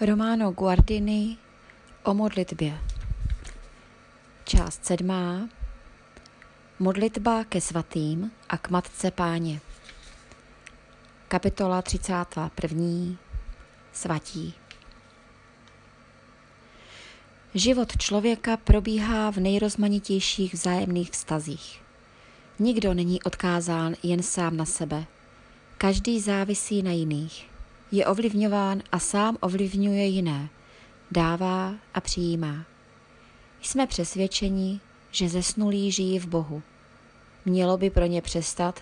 Romano Guardini o modlitbě. Část sedmá. Modlitba ke svatým a k Matce Páně. Kapitola 31. Svatí. Život člověka probíhá v nejrozmanitějších vzájemných vztazích. Nikdo není odkázán jen sám na sebe. Každý závisí na jiných je ovlivňován a sám ovlivňuje jiné, dává a přijímá. Jsme přesvědčeni, že zesnulí žijí v Bohu. Mělo by pro ně přestat,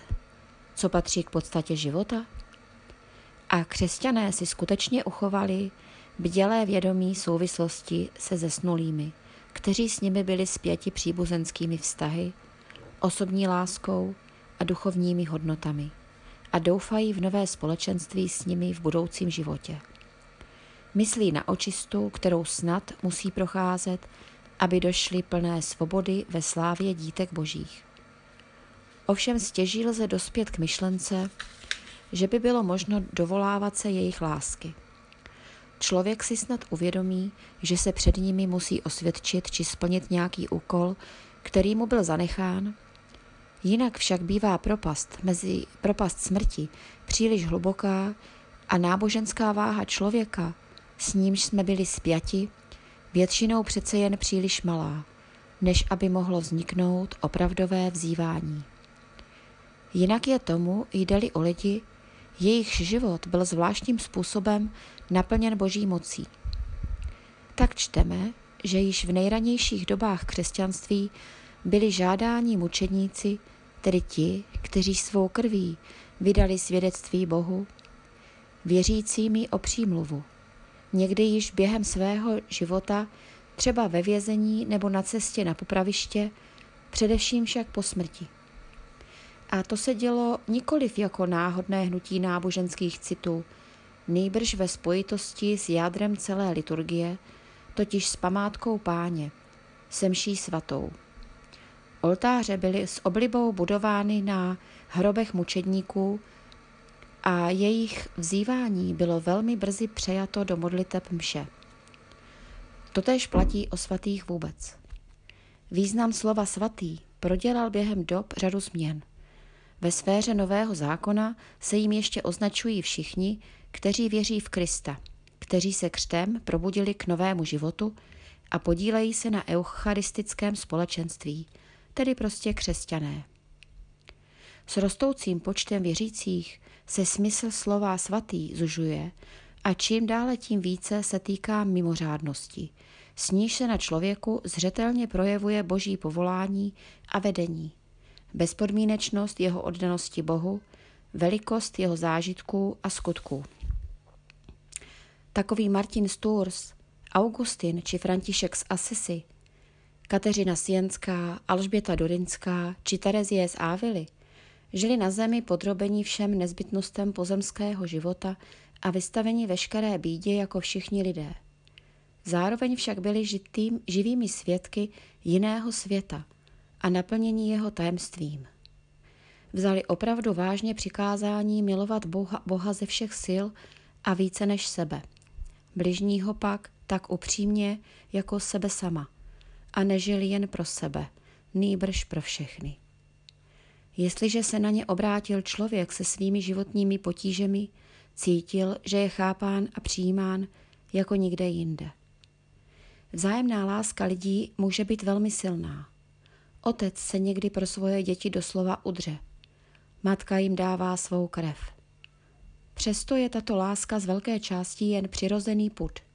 co patří k podstatě života? A křesťané si skutečně uchovali bdělé vědomí souvislosti se zesnulými, kteří s nimi byli zpěti příbuzenskými vztahy, osobní láskou a duchovními hodnotami a doufají v nové společenství s nimi v budoucím životě. Myslí na očistu, kterou snad musí procházet, aby došly plné svobody ve slávě dítek božích. Ovšem stěží lze dospět k myšlence, že by bylo možno dovolávat se jejich lásky. Člověk si snad uvědomí, že se před nimi musí osvědčit či splnit nějaký úkol, který mu byl zanechán Jinak však bývá propast mezi propast smrti příliš hluboká a náboženská váha člověka, s nímž jsme byli spjati, většinou přece jen příliš malá, než aby mohlo vzniknout opravdové vzývání. Jinak je tomu, jde-li o lidi, jejich život byl zvláštním způsobem naplněn boží mocí. Tak čteme, že již v nejranějších dobách křesťanství byli žádáni mučedníci tedy ti, kteří svou krví vydali svědectví Bohu, věřícími o přímluvu, někdy již během svého života, třeba ve vězení nebo na cestě na popraviště, především však po smrti. A to se dělo nikoliv jako náhodné hnutí náboženských citů, nejbrž ve spojitosti s jádrem celé liturgie, totiž s památkou páně, semší svatou. Oltáře byly s oblibou budovány na hrobech mučedníků a jejich vzývání bylo velmi brzy přejato do modliteb mše. Totež platí o svatých vůbec. Význam slova svatý prodělal během dob řadu změn. Ve sféře Nového zákona se jim ještě označují všichni, kteří věří v Krista, kteří se křtem probudili k novému životu a podílejí se na eucharistickém společenství – tedy prostě křesťané. S rostoucím počtem věřících se smysl slova svatý zužuje a čím dále tím více se týká mimořádnosti, s níž se na člověku zřetelně projevuje boží povolání a vedení, bezpodmínečnost jeho oddanosti Bohu, velikost jeho zážitků a skutků. Takový Martin Sturs, Augustin či František z Assisi Kateřina Sienská, Alžběta Dorinská či Terezie z Ávily žili na zemi podrobení všem nezbytnostem pozemského života a vystaveni veškeré bídě jako všichni lidé. Zároveň však byli žitým, živými svědky jiného světa a naplnění jeho tajemstvím. Vzali opravdu vážně přikázání milovat Boha, Boha ze všech sil a více než sebe. Bližního pak tak upřímně jako sebe sama – a nežil jen pro sebe, nýbrž pro všechny. Jestliže se na ně obrátil člověk se svými životními potížemi, cítil, že je chápán a přijímán jako nikde jinde. Vzájemná láska lidí může být velmi silná. Otec se někdy pro svoje děti doslova udře. Matka jim dává svou krev. Přesto je tato láska z velké části jen přirozený put –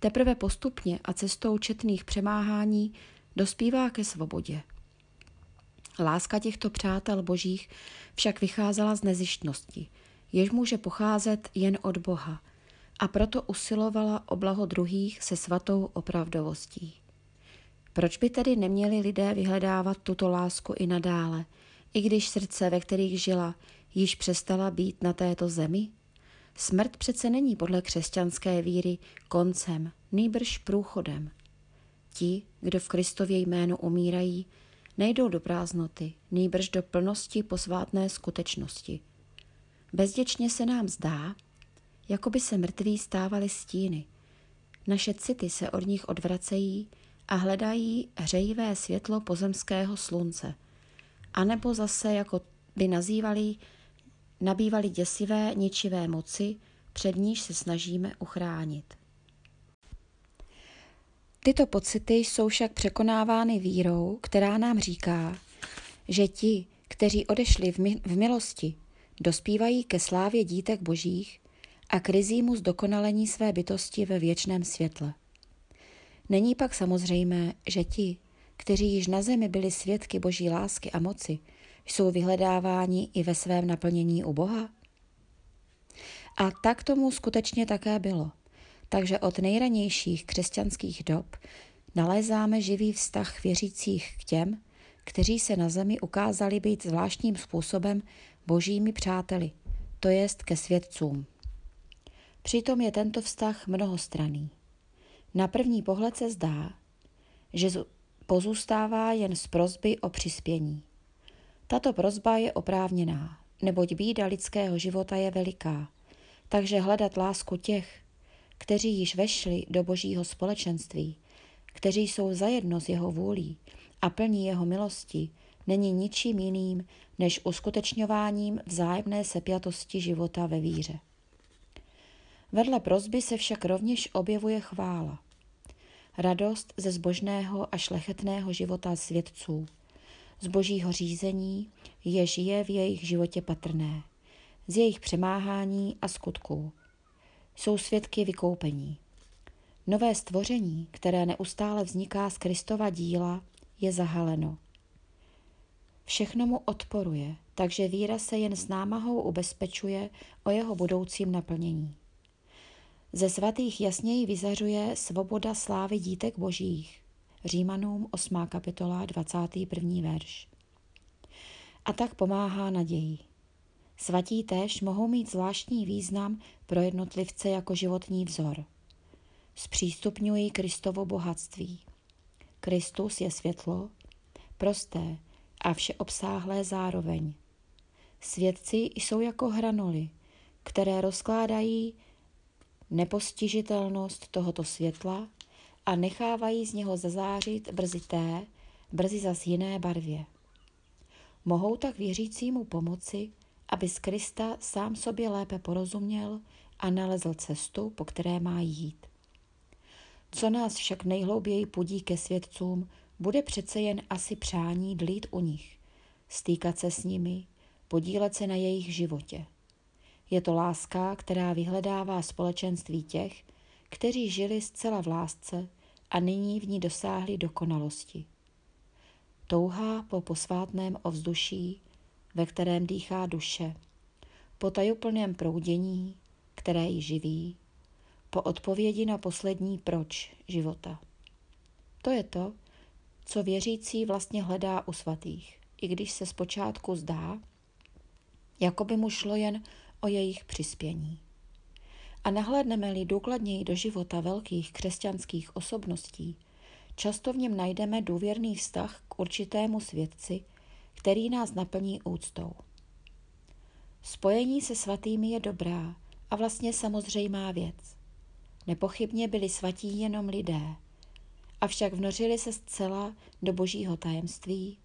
Teprve postupně a cestou četných přemáhání dospívá ke svobodě. Láska těchto přátel božích však vycházela z nezištnosti, jež může pocházet jen od Boha, a proto usilovala o blaho druhých se svatou opravdovostí. Proč by tedy neměli lidé vyhledávat tuto lásku i nadále, i když srdce, ve kterých žila, již přestala být na této zemi? Smrt přece není podle křesťanské víry koncem, nýbrž průchodem. Ti, kdo v Kristově jménu umírají, nejdou do prázdnoty, nýbrž do plnosti posvátné skutečnosti. Bezděčně se nám zdá, jako by se mrtví stávali stíny. Naše city se od nich odvracejí a hledají hřejivé světlo pozemského slunce, anebo zase jako by nazývali, nabývali děsivé, ničivé moci, před níž se snažíme uchránit. Tyto pocity jsou však překonávány vírou, která nám říká, že ti, kteří odešli v, mi- v milosti, dospívají ke slávě dítek božích a k rizímu zdokonalení své bytosti ve věčném světle. Není pak samozřejmé, že ti, kteří již na zemi byli svědky boží lásky a moci, jsou vyhledáváni i ve svém naplnění u Boha? A tak tomu skutečně také bylo. Takže od nejranějších křesťanských dob nalézáme živý vztah věřících k těm, kteří se na zemi ukázali být zvláštním způsobem božími přáteli, to jest ke svědcům. Přitom je tento vztah mnohostranný. Na první pohled se zdá, že pozůstává jen z prozby o přispění. Tato prozba je oprávněná, neboť bída lidského života je veliká, takže hledat lásku těch, kteří již vešli do božího společenství, kteří jsou zajedno s jeho vůlí a plní jeho milosti, není ničím jiným než uskutečňováním vzájemné sepjatosti života ve víře. Vedle prozby se však rovněž objevuje chvála. Radost ze zbožného a šlechetného života svědců, z božího řízení, jež je v jejich životě patrné, z jejich přemáhání a skutků. Jsou svědky vykoupení. Nové stvoření, které neustále vzniká z Kristova díla, je zahaleno. Všechno mu odporuje, takže víra se jen s námahou ubezpečuje o jeho budoucím naplnění. Ze svatých jasněji vyzařuje svoboda slávy dítek božích. Římanům 8. kapitola 21. verš. A tak pomáhá naději. Svatí též mohou mít zvláštní význam pro jednotlivce jako životní vzor. Zpřístupňují Kristovo bohatství. Kristus je světlo, prosté a všeobsáhlé zároveň. Svědci jsou jako hranoly, které rozkládají nepostižitelnost tohoto světla a nechávají z něho zazářit brzy té, brzy zas jiné barvě. Mohou tak věřícímu pomoci, aby z Krista sám sobě lépe porozuměl a nalezl cestu, po které má jít. Co nás však nejhlouběji pudí ke svědcům, bude přece jen asi přání dlít u nich, stýkat se s nimi, podílet se na jejich životě. Je to láska, která vyhledává společenství těch, kteří žili zcela v lásce a nyní v ní dosáhli dokonalosti. Touha po posvátném ovzduší, ve kterém dýchá duše, po tajuplném proudění, které ji živí, po odpovědi na poslední proč života. To je to, co věřící vlastně hledá u svatých, i když se zpočátku zdá, jako by mu šlo jen o jejich přispění. A nahlédneme-li důkladněji do života velkých křesťanských osobností, často v něm najdeme důvěrný vztah k určitému svědci, který nás naplní úctou. Spojení se svatými je dobrá a vlastně samozřejmá věc. Nepochybně byli svatí jenom lidé, avšak vnořili se zcela do božího tajemství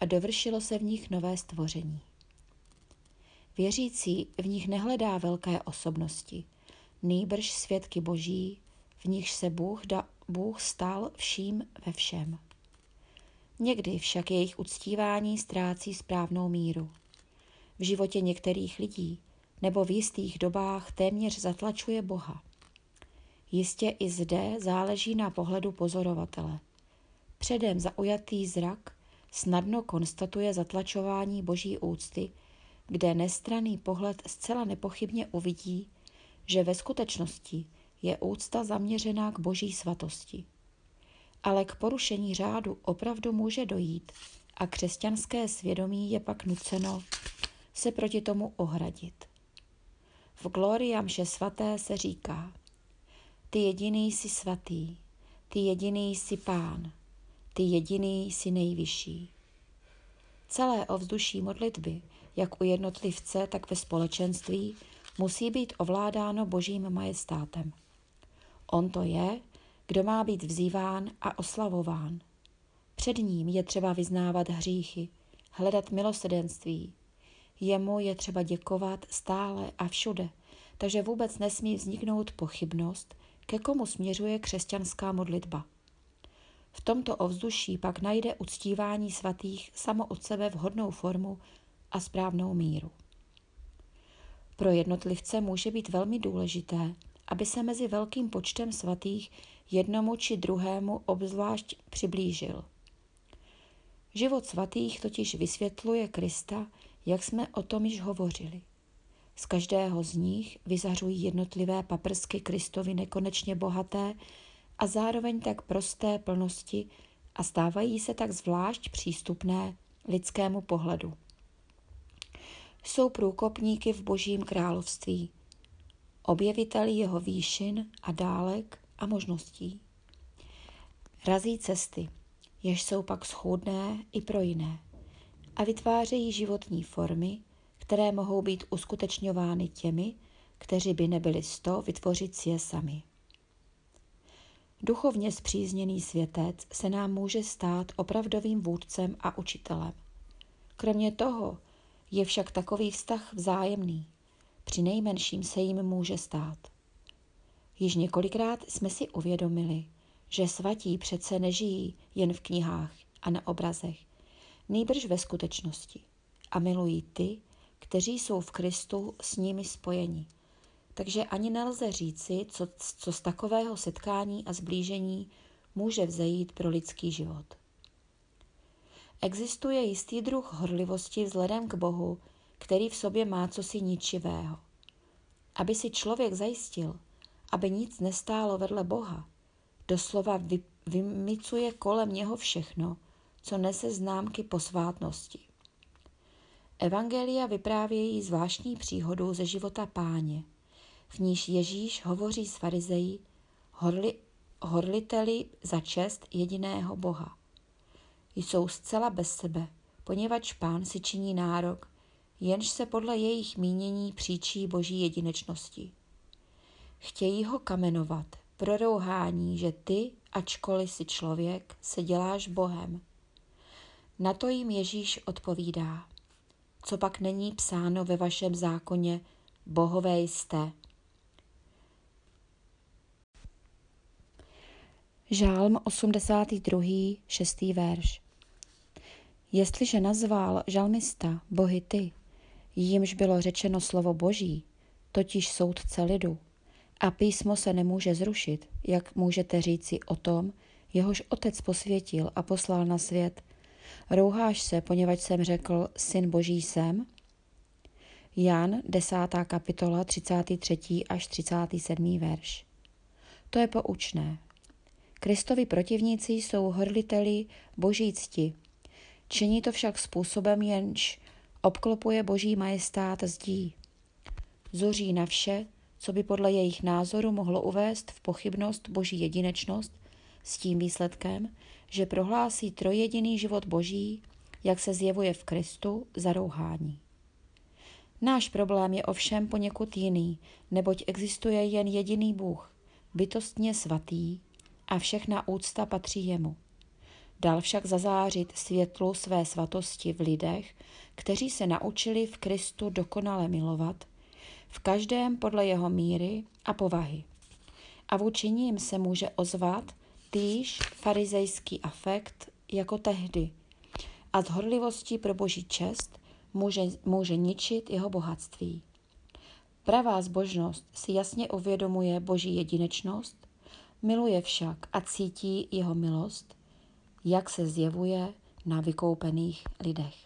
a dovršilo se v nich nové stvoření. Věřící v nich nehledá velké osobnosti, nýbrž svědky boží, v nich se Bůh, da, Bůh stal vším ve všem. Někdy však jejich uctívání ztrácí správnou míru. V životě některých lidí nebo v jistých dobách téměř zatlačuje Boha. Jistě i zde záleží na pohledu pozorovatele. Předem zaujatý zrak snadno konstatuje zatlačování boží úcty, kde nestraný pohled zcela nepochybně uvidí, že ve skutečnosti je úcta zaměřená k boží svatosti. Ale k porušení řádu opravdu může dojít a křesťanské svědomí je pak nuceno se proti tomu ohradit. V Gloria mše svaté se říká, ty jediný jsi svatý, ty jediný jsi pán, ty jediný jsi nejvyšší. Celé ovzduší modlitby, jak u jednotlivce, tak ve společenství, musí být ovládáno božím majestátem. On to je, kdo má být vzýván a oslavován. Před ním je třeba vyznávat hříchy, hledat milosedenství. Jemu je třeba děkovat stále a všude, takže vůbec nesmí vzniknout pochybnost, ke komu směřuje křesťanská modlitba. V tomto ovzduší pak najde uctívání svatých samo od sebe vhodnou formu a správnou míru. Pro jednotlivce může být velmi důležité, aby se mezi velkým počtem svatých jednomu či druhému obzvlášť přiblížil. Život svatých totiž vysvětluje Krista, jak jsme o tom již hovořili. Z každého z nich vyzařují jednotlivé paprsky Kristovi nekonečně bohaté a zároveň tak prosté plnosti a stávají se tak zvlášť přístupné lidskému pohledu. Jsou průkopníky v božím království, objeviteli jeho výšin a dálek a možností. Razí cesty, jež jsou pak schůdné i pro jiné a vytvářejí životní formy, které mohou být uskutečňovány těmi, kteří by nebyli sto vytvořit si je sami. Duchovně zpřízněný světec se nám může stát opravdovým vůdcem a učitelem. Kromě toho je však takový vztah vzájemný. Při nejmenším se jim může stát. Již několikrát jsme si uvědomili, že svatí přece nežijí jen v knihách a na obrazech, nýbrž ve skutečnosti a milují ty, kteří jsou v Kristu s nimi spojeni. Takže ani nelze říci, co, co z takového setkání a zblížení může vzejít pro lidský život. Existuje jistý druh horlivosti vzhledem k Bohu, který v sobě má cosi ničivého. Aby si člověk zajistil, aby nic nestálo vedle Boha, doslova vy, vymicuje kolem něho všechno, co nese známky posvátnosti. Evangelia vyprávějí zvláštní příhodu ze života páně, v níž Ježíš hovoří s farizejí, horli, horliteli za čest jediného Boha. Jsou zcela bez sebe, poněvadž pán si činí nárok, jenž se podle jejich mínění příčí boží jedinečnosti. Chtějí ho kamenovat, prorouhání, že ty, ačkoliv si člověk, se děláš Bohem. Na to jim Ježíš odpovídá. Co pak není psáno ve vašem zákoně, bohové jste. Žálm 82. 6. verš Jestliže nazval žalmista bohy ty, jimž bylo řečeno slovo boží, totiž soudce lidu, a písmo se nemůže zrušit, jak můžete říci o tom, jehož otec posvětil a poslal na svět. Rouháš se, poněvadž jsem řekl, syn boží jsem? Jan, 10. kapitola, 33. až 37. verš. To je poučné. Kristovi protivníci jsou horliteli boží cti. Činí to však způsobem, jenž obklopuje boží majestát zdí. Zuří na vše, co by podle jejich názoru mohlo uvést v pochybnost boží jedinečnost s tím výsledkem, že prohlásí trojjediný život boží, jak se zjevuje v Kristu, za rouhání. Náš problém je ovšem poněkud jiný, neboť existuje jen jediný Bůh, bytostně svatý, a všechna úcta patří jemu. Dal však zazářit světlu své svatosti v lidech, kteří se naučili v Kristu dokonale milovat – v každém podle jeho míry a povahy. A vůči ním se může ozvat týž farizejský afekt jako tehdy a z horlivosti pro boží čest může, může ničit jeho bohatství. Pravá zbožnost si jasně uvědomuje boží jedinečnost, miluje však a cítí jeho milost, jak se zjevuje na vykoupených lidech.